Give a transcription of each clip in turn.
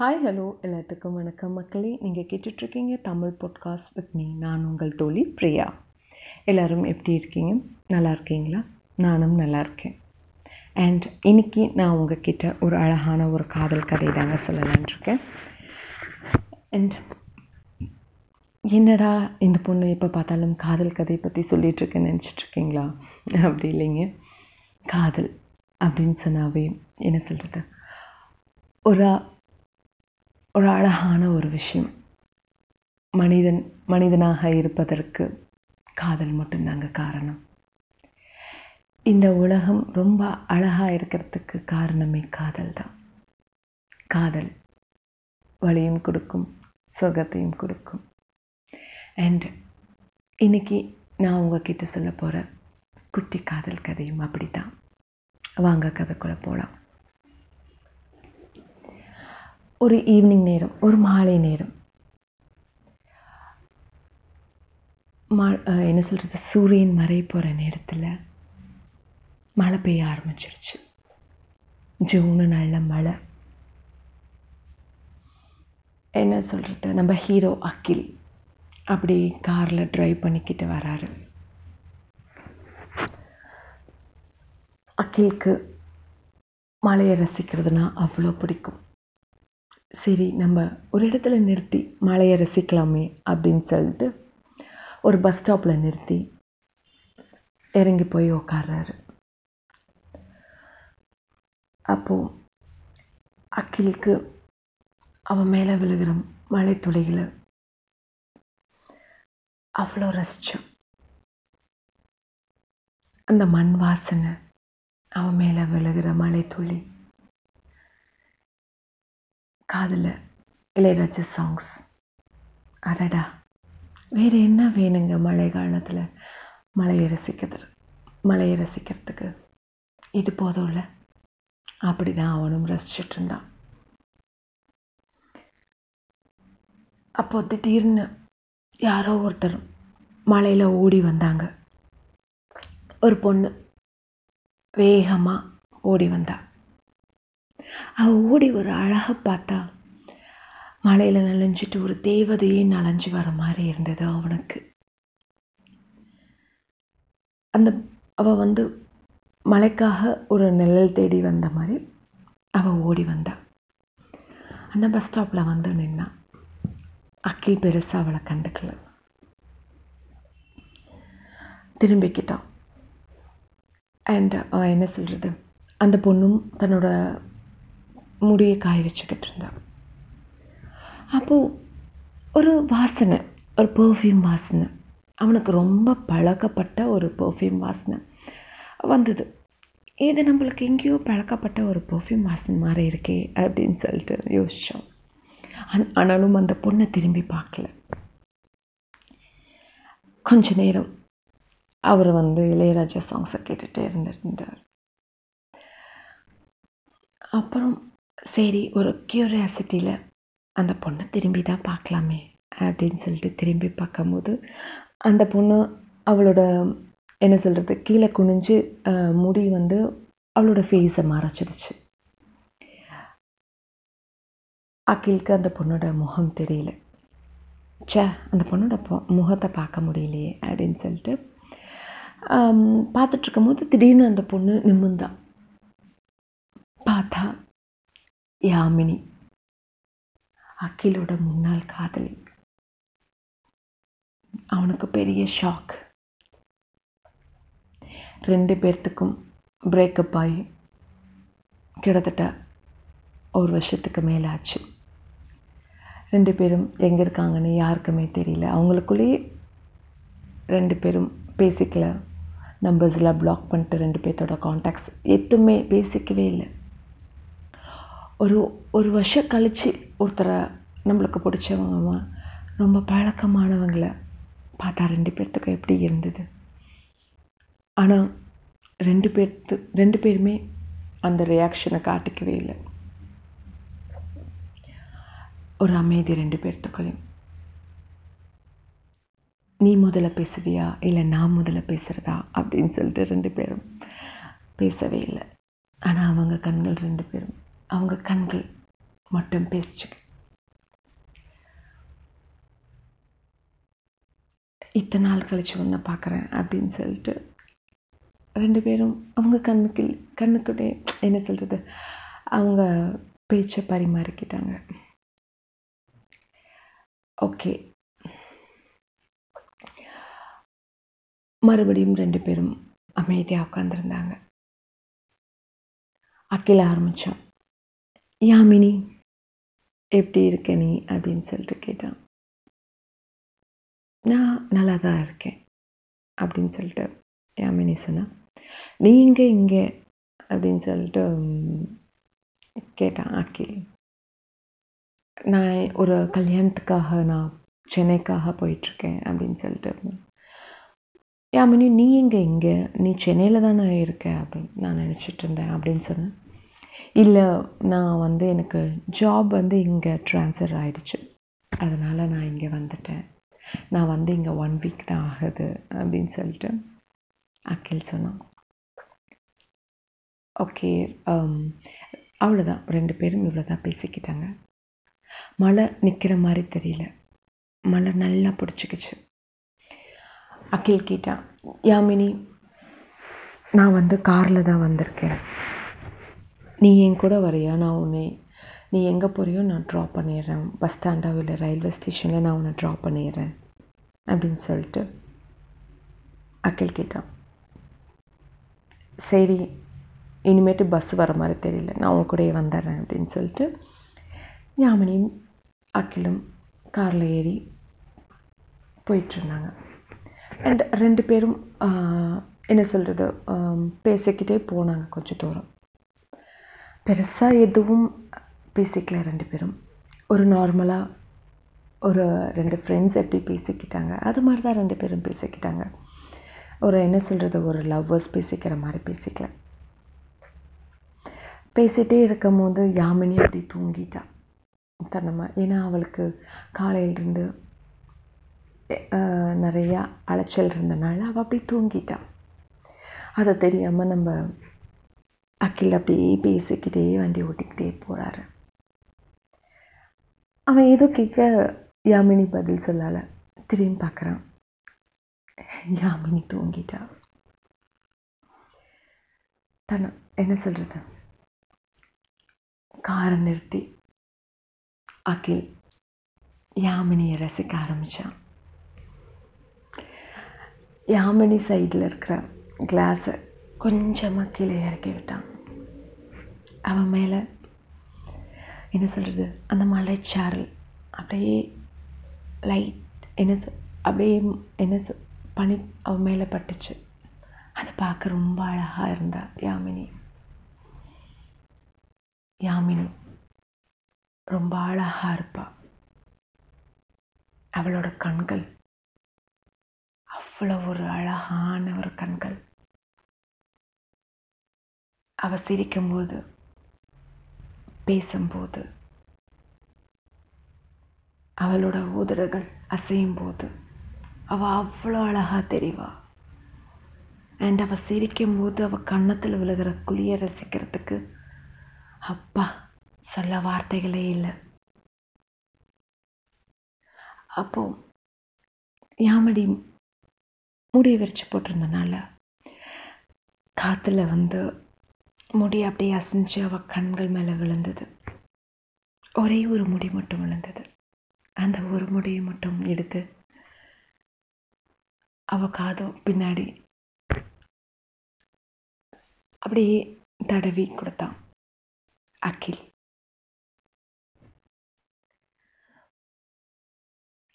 Hi hello எல்லாத்துக்கும் வணக்கம் மக்களே. நீங்கள் கேட்டுட்ருக்கீங்க தமிழ் பாட்காஸ்ட் வித் மீ நான் உங்கள் தோழி பிரியா. எல்லோரும் எப்படி இருக்கீங்க? நல்லா இருக்கீங்களா? நானும் நல்லா இருக்கேன். அண்ட் இன்றைக்கி நான் உங்ககிட்ட ஒரு அழகான ஒரு காதல் கதை தாங்க சொல்லலான் இருக்கேன். அண்ட் என்னடா இந்த பொண்ணு எப்போ பார்த்தாலும் காதல் கதை பற்றி சொல்லிகிட்ருக்கேன்னு நினச்சிட்ருக்கீங்களா? அப்படி இல்லைங்க. காதல் அப்படின்னு சொன்னாவே என்ன சொல்கிறது ஒரு ஒரு அழகான ஒரு விஷயம். மனிதன் மனிதனாக இருப்பதற்கு காதல் மட்டும்தாங்க காரணம். இந்த உலகம் ரொம்ப அழகாக இருக்கிறதுக்கு காரணமே காதல் தான். காதல் வழியும் கொடுக்கும் சுகத்தையும் கொடுக்கும். அண்ட் இன்றைக்கி நான் உங்ககிட்ட சொல்ல போகிற குட்டி காதல் கதையும் அப்படி தான் வாங்க கதைக்குள்ளே போகலாம் ஒரு ஈவினிங் நேரம் ஒரு மாலை நேரம். மா என்ன சொல்கிறது சூரியன் மறை போகிற நேரத்தில் மழை பெய்ய ஆரம்பிச்சிருச்சு. ஜூனு நல்ல மழை. என்ன சொல்கிறது நம்ம ஹீரோ அக்கில் அப்படி காரில் ட்ரைவ் பண்ணிக்கிட்டு வராரு. அக்கிலுக்கு மலையை ரசிக்கிறதுனா அவ்வளோ பிடிக்கும். சரி நம்ம ஒரு இடத்துல நிறுத்தி மலையை ரசிக்கலாமே அப்படின்னு சொல்லிட்டு ஒரு பஸ் ஸ்டாப்பில் நிறுத்தி இறங்கி போய் உக்காடுறாரு அப்போது அக்கிலுக்கு அவன் மேலே விழுகிற மழை துளிகளை அவ்வளோ ரசித்தான் அந்த மண் வாசனை அவன் மேலே விழுகிற மழை துளி காதில் இளையராஜா சாங்ஸ் அடடா. வேறு என்ன வேணுங்க மழை காலத்தில்? மழையை ரசிக்கிறது மழையை ரசிக்கிறதுக்கு. இது போதும்ல? அப்படி தான் அவனும் ரசிச்சுட்டு இருந்தான். அப்போ திடீர்னு யாரோ ஒருத்தர் மலையில் ஓடி வந்தாங்க. ஒரு பொண்ணு வேகமாக ஓடி வந்தா. அவள் ஓடி ஒரு அழகாக பார்த்தா. மலையில் நனைஞ்சிட்டு ஒரு தேவதையே நனைஞ்சு வர மாதிரி இருந்தது அவனுக்கு. அந்த அவள் வந்து மலைக்காக ஒரு நிழல் தேடி வந்த மாதிரி அவள் ஓடி வந்தாள் அந்த பஸ் ஸ்டாப்பில் வந்து நின்னான் அக்கில் பெருசாக அவளை கண்டுக்கல. திரும்பிக்கிட்டான் அண்ட் அவன் என்ன சொல்கிறது அந்த பொண்ணும் தன்னோட முடியை காய வச்சுக்கிட்டு இருந்தான் அப்போது ஒரு வாசனை ஒரு பர்ஃப்யூம் வாசனை. அவனுக்கு ரொம்ப பழக்கப்பட்ட ஒரு பர்ஃப்யூம் வாசனை வந்தது. இது நம்மளுக்கு எங்கேயோ பழக்கப்பட்ட ஒரு பர்ஃப்யூம் வாசனை மாதிரி இருக்கே அப்படின்னு சொல்லிட்டு யோசித்தோம் அந் ஆனாலும் அந்த பொண்ணை திரும்பி பார்க்கல. கொஞ்ச நேரம் அவர் வந்து இளையராஜா சாங்ஸை கேட்டுகிட்டே இருந்திருந்தார். அப்புறம் சரி ஒரு க்யூரியாசிட்டியில் அந்த பொண்ணை திரும்பி தான் பார்க்கலாமே அப்படின்னு சொல்லிட்டு திரும்பி பார்க்கும்போது அந்த பொண்ணு அவளோட என்ன சொல்கிறது கீழே குனிஞ்சு முடி வந்து அவளோட ஃபேஸை மறைச்சிடுச்சு. அக்கிலுக்கு அந்த பொண்ணோட முகம் தெரியல. சே அந்த பொண்ணோட பொ முகத்தை பார்க்க முடியலையே அப்படின்னு சொல்லிட்டு பார்த்துட்ருக்கும் போது திடீர்னு அந்த பொண்ணு நிமிர்ந்தான் பார்த்தா யாமினி. அகிலோட முன்னாள் காதலி. அவனுக்கு பெரிய ஷாக் ரெண்டு பேர்த்துக்கும் பிரேக்கப் ஆகி கிட்டத்தட்ட ஒரு வருஷத்துக்கு மேலே ஆச்சு ரெண்டு பேரும் எங்கே இருக்காங்கன்னு யாருக்குமே தெரியல. அவங்களுக்குள்ளேயே ரெண்டு பேரும் பேசிக்கல நம்பர்ஸ்லாம் பிளாக் பண்ணிட்டு ரெண்டு பேர்த்தோட காண்டாக்ட்ஸ் எதுவுமே பேசிக்கவே இல்லை. ஒரு ஒரு வருஷம் கழித்து ஒருத்தரை நம்மளுக்கு பிடிச்சவங்க ரொம்ப பழக்கமானவங்களை பார்த்தா ரெண்டு பேர்த்துக்கு எப்படி இருந்தது? ஆனால் ரெண்டு பேர்த்து ரெண்டு பேருமே அந்த ரியாக்ஷனை காட்டிக்கவே இல்லை. ஒரு அமைதி ரெண்டு பேர்த்துக்குள்ளேயும். நீ முதல்ல பேசுவியா? இல்லை நான் முதல்ல பேசுகிறதா அப்படின்னு சொல்லிட்டு ரெண்டு பேரும் பேசவே இல்லை. ஆனால் அவங்க கண்கள் ரெண்டு பேரும் அவங்க கண்கள் மட்டும் பேசிச்சு. இத்தனை நாள் கழிச்சு ஒன்று பார்க்குறேன் அப்படின்னு சொல்லிட்டு ரெண்டு பேரும் அவங்க கண்ணுக்கு கண்ணுக்கிட்டே என்ன சொல்கிறது அவங்க பேச்சை பரிமாறிக்கிட்டாங்க. ஓகே. மறுபடியும் ரெண்டு பேரும் அமைதியாக உட்காந்துருந்தாங்க அக்கில ஆரம்பித்தான் யாமினி எப்படி இருக்க நீ? அப்படின்னு சொல்லிட்டு கேட்டான். நான் நல்லா தான் இருக்கேன் அப்படின்னு சொல்லிட்டு யாமினி சொன்னான். நீ இங்கே இங்கே அப்படின்னு சொல்லிட்டு கேட்டான் அக்கில் நான் ஒரு கல்யாணத்துக்காக நான் சென்னைக்காக போயிட்டுருக்கேன் அப்படின்னு சொல்லிட்டு. யாமினி நீ இங்கே இங்கே? நீ சென்னையில் தானே இருக்க? அப்படின்னு நான் நினச்சிட்டு இருந்தேன் அப்படின்னு சொன்னேன். இல்லை நான் வந்து எனக்கு ஜாப் வந்து இங்கே ட்ரான்ஸ்ஃபர் ஆகிடுச்சு அதனால் நான் இங்கே வந்துட்டேன். நான் வந்து இங்கே ஒன் வீக் தான் ஆகுது அப்படின்னு சொல்லிட்டு அக்கில் சொன்னான். ஓகே um, அவ்வளோதான் ரெண்டு பேரும் இவ்வளோ தான் பேசிக்கிட்டாங்க. மழை நிற்கிற மாதிரி தெரியல. மழை நல்லா பிடிச்சிக்கிச்சு. அகில் கேட்டான் யாமினி நான் வந்து காரில் தான் வந்திருக்கேன். நீ என் கூட வரியா? நான் உன்னை நீ எங்கே போகிறியோ நான் ட்ராப் பண்ணிடுறேன். பஸ் ஸ்டாண்டாக இல்லை ரயில்வே ஸ்டேஷனில் நான் உன்னை ட்ராப் பண்ணிடுறேன். அப்படின்னு சொல்லிட்டு அக்கில் கேட்டான். சரி இனிமேட்டு பஸ் வர மாதிரி தெரியல. நான் உன் கூடயே வந்துடுறேன் அப்படின்னு சொல்லிட்டு யாமினியும் அக்கிலும் காரில் ஏறி போயிட்டுருந்தாங்க அண்ட் ரெண்டு பேரும் என்ன சொல்கிறது பேசிக்கிட்டே போனாங்க கொஞ்சம் தூரம். பெருசாக எதுவும் பேசிக்கல ரெண்டு பேரும். ஒரு நார்மலாக ஒரு ரெண்டு ஃப்ரெண்ட்ஸ் எப்படி பேசிக்கிட்டாங்க அது மாதிரி தான் ரெண்டு பேரும் பேசிக்கிட்டாங்க. ஒரு என்ன சொல்கிறது ஒரு லவ்வர்ஸ் பேசிக்கிற மாதிரி பேசிக்கல. பேசிகிட்டே இருக்கும் போது யாமினி அப்படி தூங்கிட்டா. தன்னமா ஏன்னா அவளுக்கு காலையிலிருந்து நிறையா அலைச்சல் இருந்தனால அவள் அப்படி தூங்கிட்டா. அதை தெரியாமல் நம்ம அகில் அப்படியே பேசிக்கிட்டே வண்டி ஓட்டிக்கிட்டே போகிறாரு அவன் ஏதோ கேட்க யாமினி பதில் சொல்லலை. திரும்பி பார்க்குறான் யாமினி தூங்கிட்டா. தன என்ன சொல்கிறது காரை நிறுத்தி அகில் யாமினியை ரசிக்க ஆரம்பித்தான் யாமினி சைடில் இருக்கிற கிளாஸை கொஞ்சமாக கீழே இறக்கி விட்டான். அவன் மேலே என்ன சொல்கிறது அந்த மலைச்சாரல் அப்படியே லைட் என்ன சொல் அப்படியே என்ன சொல் பனி அவன் மேலே பட்டுச்சு. அதை பார்க்க ரொம்ப அழகாக இருந்தா யாமினி. யாமினி ரொம்ப அழகாக இருப்பா. அவளோட கண்கள் அவ்வளோ ஒரு அழகான ஒரு கண்கள். அவள் சிரிக்கும்போது பேசும்போது அவளோட ஊதரகள் அசையும் போது அவள் அவ்வளோ அழகாக தெரிவா. அண்ட் அவள் சிரிக்கும்போது அவள் கன்னத்தில் விழுகிற குழியை ரசிக்கிறதுக்கு அப்பா சொல்ல வார்த்தைகளே இல்லை. அப்போ யாமடி மூடி விரிச்சு போட்டிருந்தனால காற்றுல வந்து முடி அப்படியே அசைஞ்சு அவள் கண்கள் மேலே விழுந்தது. ஒரே ஒரு முடி மட்டும் விழுந்தது. அந்த ஒரு முடியை மட்டும் எடுத்து அவள் காதும் பின்னாடி அப்படியே தடவி கொடுத்தான் அகில்.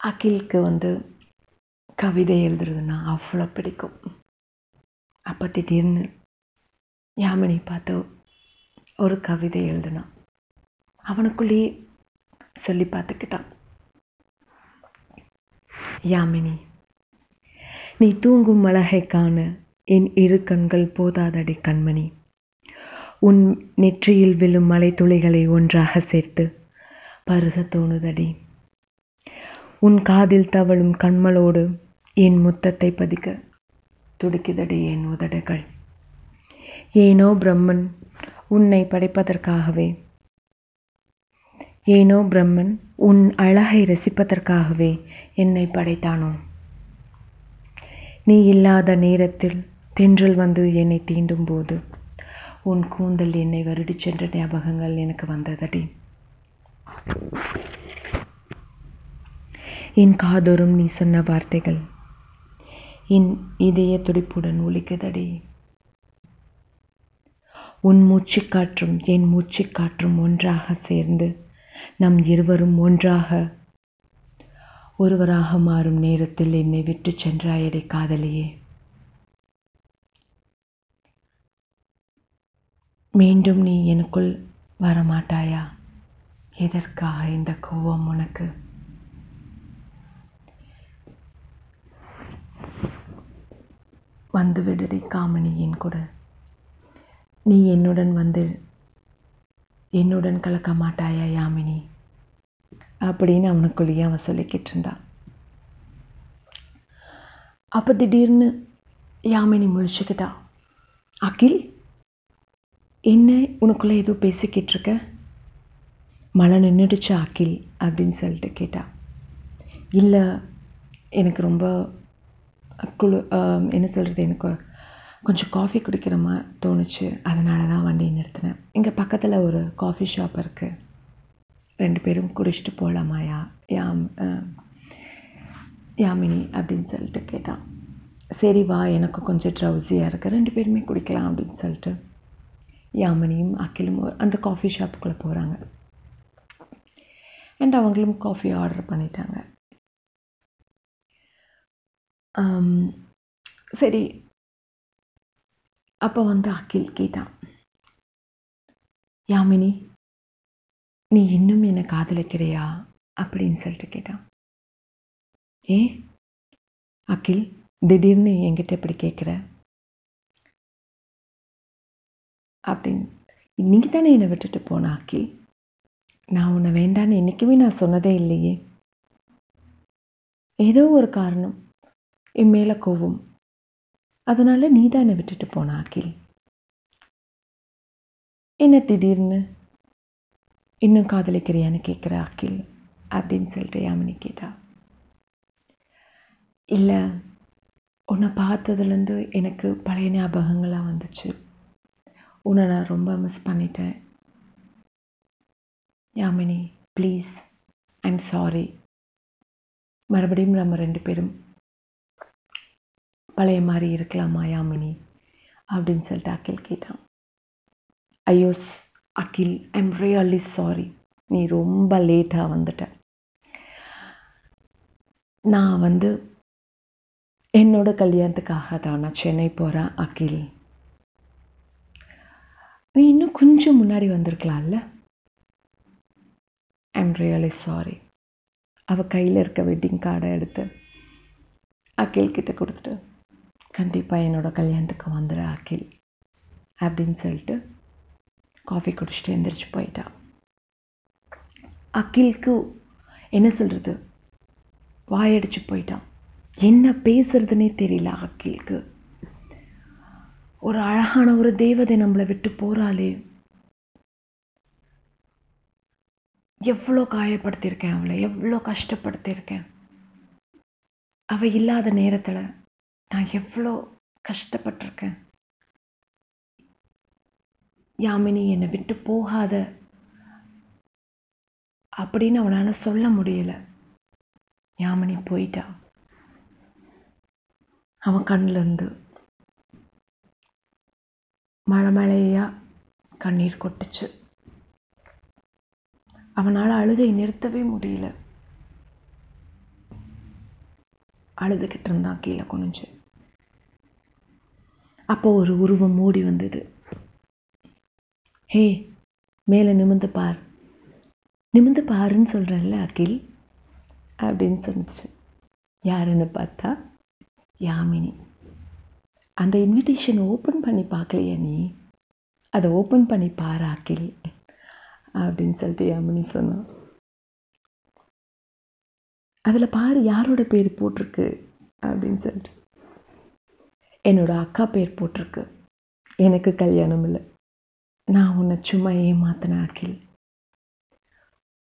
அகிலுக்கு வந்து கவிதை எழுதுறதுன்னா அவ்வளோ பிடிக்கும். அப்போ திடீர்னு யாமினி பார்த்து ஒரு கவிதை எழுதினான் அவனுக்குள்ளேயே சொல்லி பார்த்துக்கிட்டான். யாமினி நீ தூங்கும் அழகை காண என் இரு கண்கள் போதாதடி கண்மணி. உன் நெற்றியில் விழும் மலை துளிகளை ஒன்றாக சேர்த்து பருக தோணுதடி. உன் காதில் தவழும் கண்மலோடு என் முத்தத்தை பதிக்க துடிக்குதடி என் உதடுகள். ஏனோ பிரம்மன் உன்னை படைப்பதற்காகவே. ஏனோ பிரம்மன் உன் அழகை ரசிப்பதற்காகவே என்னை படைத்தானோ. நீ இல்லாத நேரத்தில் தென்றல் வந்து என்னை தீண்டும் போது உன் கூந்தல் என்னை வருடி சென்ற ஞாபகங்கள் எனக்கு வந்ததடி. என் காதோறும் நீ சொன்ன வார்த்தைகள் என் இதய துடிப்புடன் ஒலிக்குதடி. உன் மூச்சுக்காற்றும் என் மூச்சுக்காற்றும் ஒன்றாக சேர்ந்து நம் இருவரும் ஒன்றாக ஒருவராக மாறும் நேரத்தில் என்னை விட்டு சென்றாயடை காதலியே. மீண்டும் நீ எனக்குள் வரமாட்டாயா? எதற்காக இந்த கோபம் உனக்கு? வந்து விடுடி கூட. நீ என்னுடன் வந்து என்னுடன் கலக்க மாட்டாயா யாமினி? அப்படின்னு அவனுக்குள்ளேயே அவன் சொல்லிக்கிட்டு இருந்தான் அப்போ திடீர்னு யாமினி முழிச்சுக்கிட்டா அகில் என்ன உனக்குள்ளே ஏதோ பேசிக்கிட்டு இருக்க? மழை நின்றுடுச்சு அகில்? அப்படின்னு சொல்லிட்டு கேட்டா. இல்லை எனக்கு ரொம்ப குளு என்ன சொல்கிறது எனக்கு கொஞ்சம் காஃபி குடிக்கிற மாதிரி தோணுச்சு. அதனால தான் வண்டி நிறுத்தினேன். இங்கே பக்கத்தில் ஒரு காஃபி ஷாப் இருக்குது ரெண்டு பேரும் குடிச்சிட்டு போகலாமாயா யாம் யாமினி அப்படின்னு சொல்லிட்டு கேட்டான். சரி வா எனக்கு கொஞ்சம் ட்ரௌசியாக இருக்குது ரெண்டு பேருமே குடிக்கலாம் அப்படின்னு சொல்லிட்டு யாமினியும் அக்கிலும் அந்த காஃபி ஷாப்புக்குள்ளே போகிறாங்க அண்ட் அவங்களும் காஃபி ஆர்டர் பண்ணிட்டாங்க. சரி அப்போ வந்து அகில் கேட்டான் யாமினி நீ இன்னும் என்னை காதலிக்கிறியா? அப்படின்னு சொல்லிட்டு கேட்டான். ஏ அகில் திடீர்னு என்கிட்ட இப்படி கேட்குற அப்படின்னு. இன்னைக்கு தானே என்னை விட்டுட்டு போன அகில்? நான் உன்னை வேண்டான்னு என்றைக்குமே நான் சொன்னதே இல்லையே. ஏதோ ஒரு காரணம். என் மேலே கோவம் அதனால் நீ தான் என்னை விட்டுட்டு போன அகில். என்ன திடீர்னு? இன்னும் காதலிக்கிறியான்னு கேட்குற அகில் அப்படின்னு சொல்லிட்டு யாமினி கேட்டா. இல்லை உன்னை பார்த்ததுலேருந்து எனக்கு பழைய ஞாபகங்களாக வந்துச்சு. உன்னை நான் ரொம்ப மிஸ் பண்ணிட்டேன். யாமினி ப்ளீஸ் ஐம் சாரி மறுபடியும் நம்ம ரெண்டு பேரும் பழைய மாதிரி இருக்கலாமா யாமினி அப்படின்னு சொல்லிட்டு அகில் கேட்டான். ஐயோ அகில் ஐம் ரியலி சாரி நீ ரொம்ப லேட்டாக வந்துட்ட. நான் வந்து என்னோட கல்யாணத்துக்காக தான் நான் சென்னை போகிறேன் அகில். நீ இன்னும் கொஞ்சம் முன்னாடி வந்திருக்கலாம்ல? ஐம் ரியலி சாரி அவள் கையில் இருக்க வெட்டிங் கார்டை எடுத்து அகில் கிட்ட கொடுத்துட்டு கண்டிப்பாக என்னோட கல்யாணத்துக்கு வந்துடுற அகில் அப்படின்னு சொல்லிட்டு காஃபி குடிச்சிட்டு எந்திரிச்சு போயிட்டா. அகிலுக்கு என்ன சொல்கிறது வாயடிச்சு போயிட்டான் என்ன பேசுறதுனே தெரியல அகிலுக்கு. ஒரு அழகான ஒரு தேவதை நம்மளை விட்டு போகிறாளே எவ்வளோ காயப்படுத்தியிருக்கேன் அவளை எவ்வளோ கஷ்டப்படுத்தியிருக்கேன். அவள் இல்லாத நேரத்தில் நான் எவ்வளோ கஷ்டப்பட்டிருக்கேன். யாமினி என்னை விட்டு போகாத அப்படின்னு அவனால் சொல்ல முடியல. யாமினி போயிட்டா. அவன் கண்ணுல இருந்து மழை மழையாக கண்ணீர் கொட்டுச்சு. அவனால் அழுகை நிறுத்தவே முடியல. அழுதுகிட்டு இருந்தான் கீழே குனிஞ்சு. அப்போ ஒரு உருவம் மூடி வந்தது. ஹே மேலே நிமிர்ந்து பார். நிமிர்ந்து பாருன்னு சொல்கிறல்ல அகில்? அப்படின்னு சொன்னிச்சு. யாருன்னு பார்த்தா? யாமினி. அந்த இன்விடேஷன் ஓப்பன் பண்ணி பார்க்கலையா நீ? அதை ஓப்பன் பண்ணி பார் அகில். அப்படின்னு சொல்லிட்டு யாமினி சொன்னான் அதில் பாரு யாரோட பேர் போட்டிருக்கு? அப்படின்னு சொல்லிட்டு. என்னோடய அக்கா பேர் போட்டிருக்கு. எனக்கு கல்யாணம் இல்லை நான் உன்னை சும்மா ஏமாத்தின அகில்.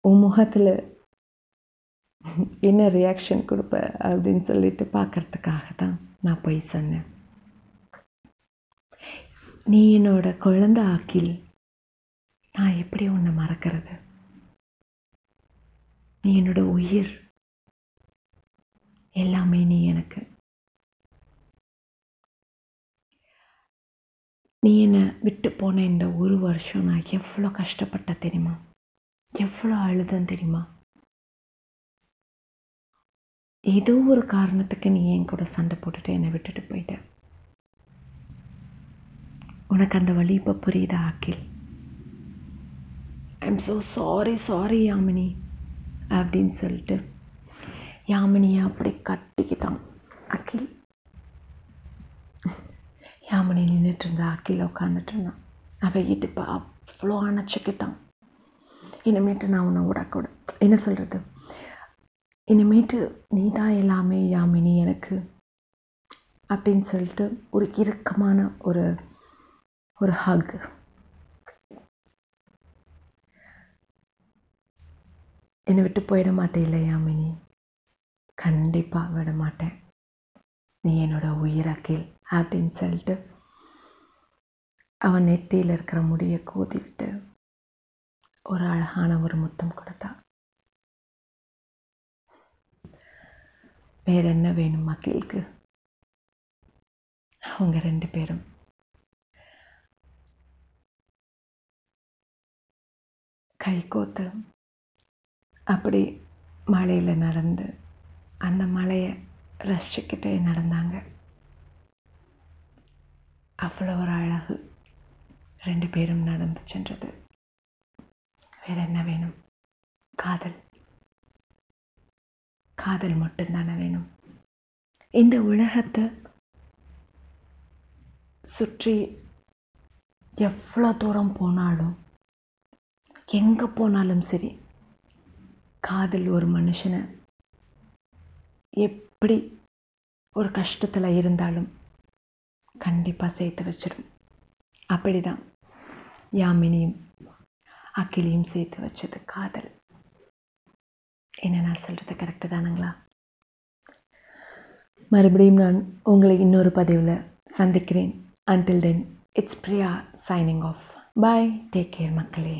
உன் முகத்தில் என்ன ரியாக்ஷன் கொடுப்ப அப்படின்னு சொல்லிட்டு பார்க்கறதுக்காக தான் நான் போய் சொன்னேன். நீ என்னோட குழந்த ஆக்கில் நான் எப்படி உன்னை மறக்கிறது? நீ என்னோட உயிர். எல்லாமே நீ எனக்கு. நீ என்னை விட்டு போன இந்த ஒரு வருஷம் நான் எவ்வளோ கஷ்டப்பட்ட தெரியுமா? எவ்வளோ அழுதன் தெரியுமா? ஏதோ ஒரு காரணத்துக்கு நீ என் கூட சண்டை போட்டுட்டு என்னை விட்டுட்டு போயிட்ட. உனக்கு அந்த வழி இப்போ புரியுதா Akil? I'm so sorry sorry Yamini அப்படின்னு சொல்லிட்டு யாமினியை அப்படி கட்டிக்கிட்டான். அகில் யாமினி நின்றுட்டு இருந்தா அகில் உட்காந்துட்டு இருந்தான் அவன் இடுப்பை அவ்வளோ அணைச்சிக்கிட்டான். இனிமேட்டு நான் உன்னை விடக்கூட என்ன சொல்கிறது இனிமேட்டு நீ தான் எல்லாமே யாமினி எனக்கு அப்படின்னு சொல்லிட்டு ஒரு இறுக்கமான ஒரு ஒரு ஹக் என்னை விட்டு போயிட மாட்டேன் இல்லை யாமினி. கண்டிப்பாக விட மாட்டேன். நீ என்னோட உயிர் கேள் அப்படின்னு சொல்லிட்டு அவன் நெத்தியில் இருக்கிற முடியை கோதி விட்டு ஒரு அழகான ஒரு முத்தம் கொடுத்தா. வேற என்ன வேணும் மக்களுக்கு அவங்க ரெண்டு பேரும். கை கோத்து அப்படி மலையில் நடந்து அந்த மலையை ரசிச்சுக்கிட்டே நடந்தாங்க. அவ்வளோ ஒரு அழகு. ரெண்டு பேரும் நடந்து சென்றது. வேறு என்ன வேணும்? காதல். காதல் மட்டும்தானே வேணும்? இந்த உலகத்தை சுற்றி எவ்வளோ தூரம் போனாலும் எங்கே போனாலும் சரி காதல் ஒரு மனுஷனை எப்படி ஒரு கஷ்டத்தில் இருந்தாலும் கண்டிப்பாக சேர்த்து வச்சிடும் அப்படி தான் யாமினியும் அக்கிலியும் சேர்த்து வச்சது காதல். என்ன நான் சொல்கிறது கரெக்டு தானுங்களா? மறுபடியும் நான் உங்களை இன்னொரு பதிவில் சந்திக்கிறேன். Until then it's Priya signing off bye take care மக்களே.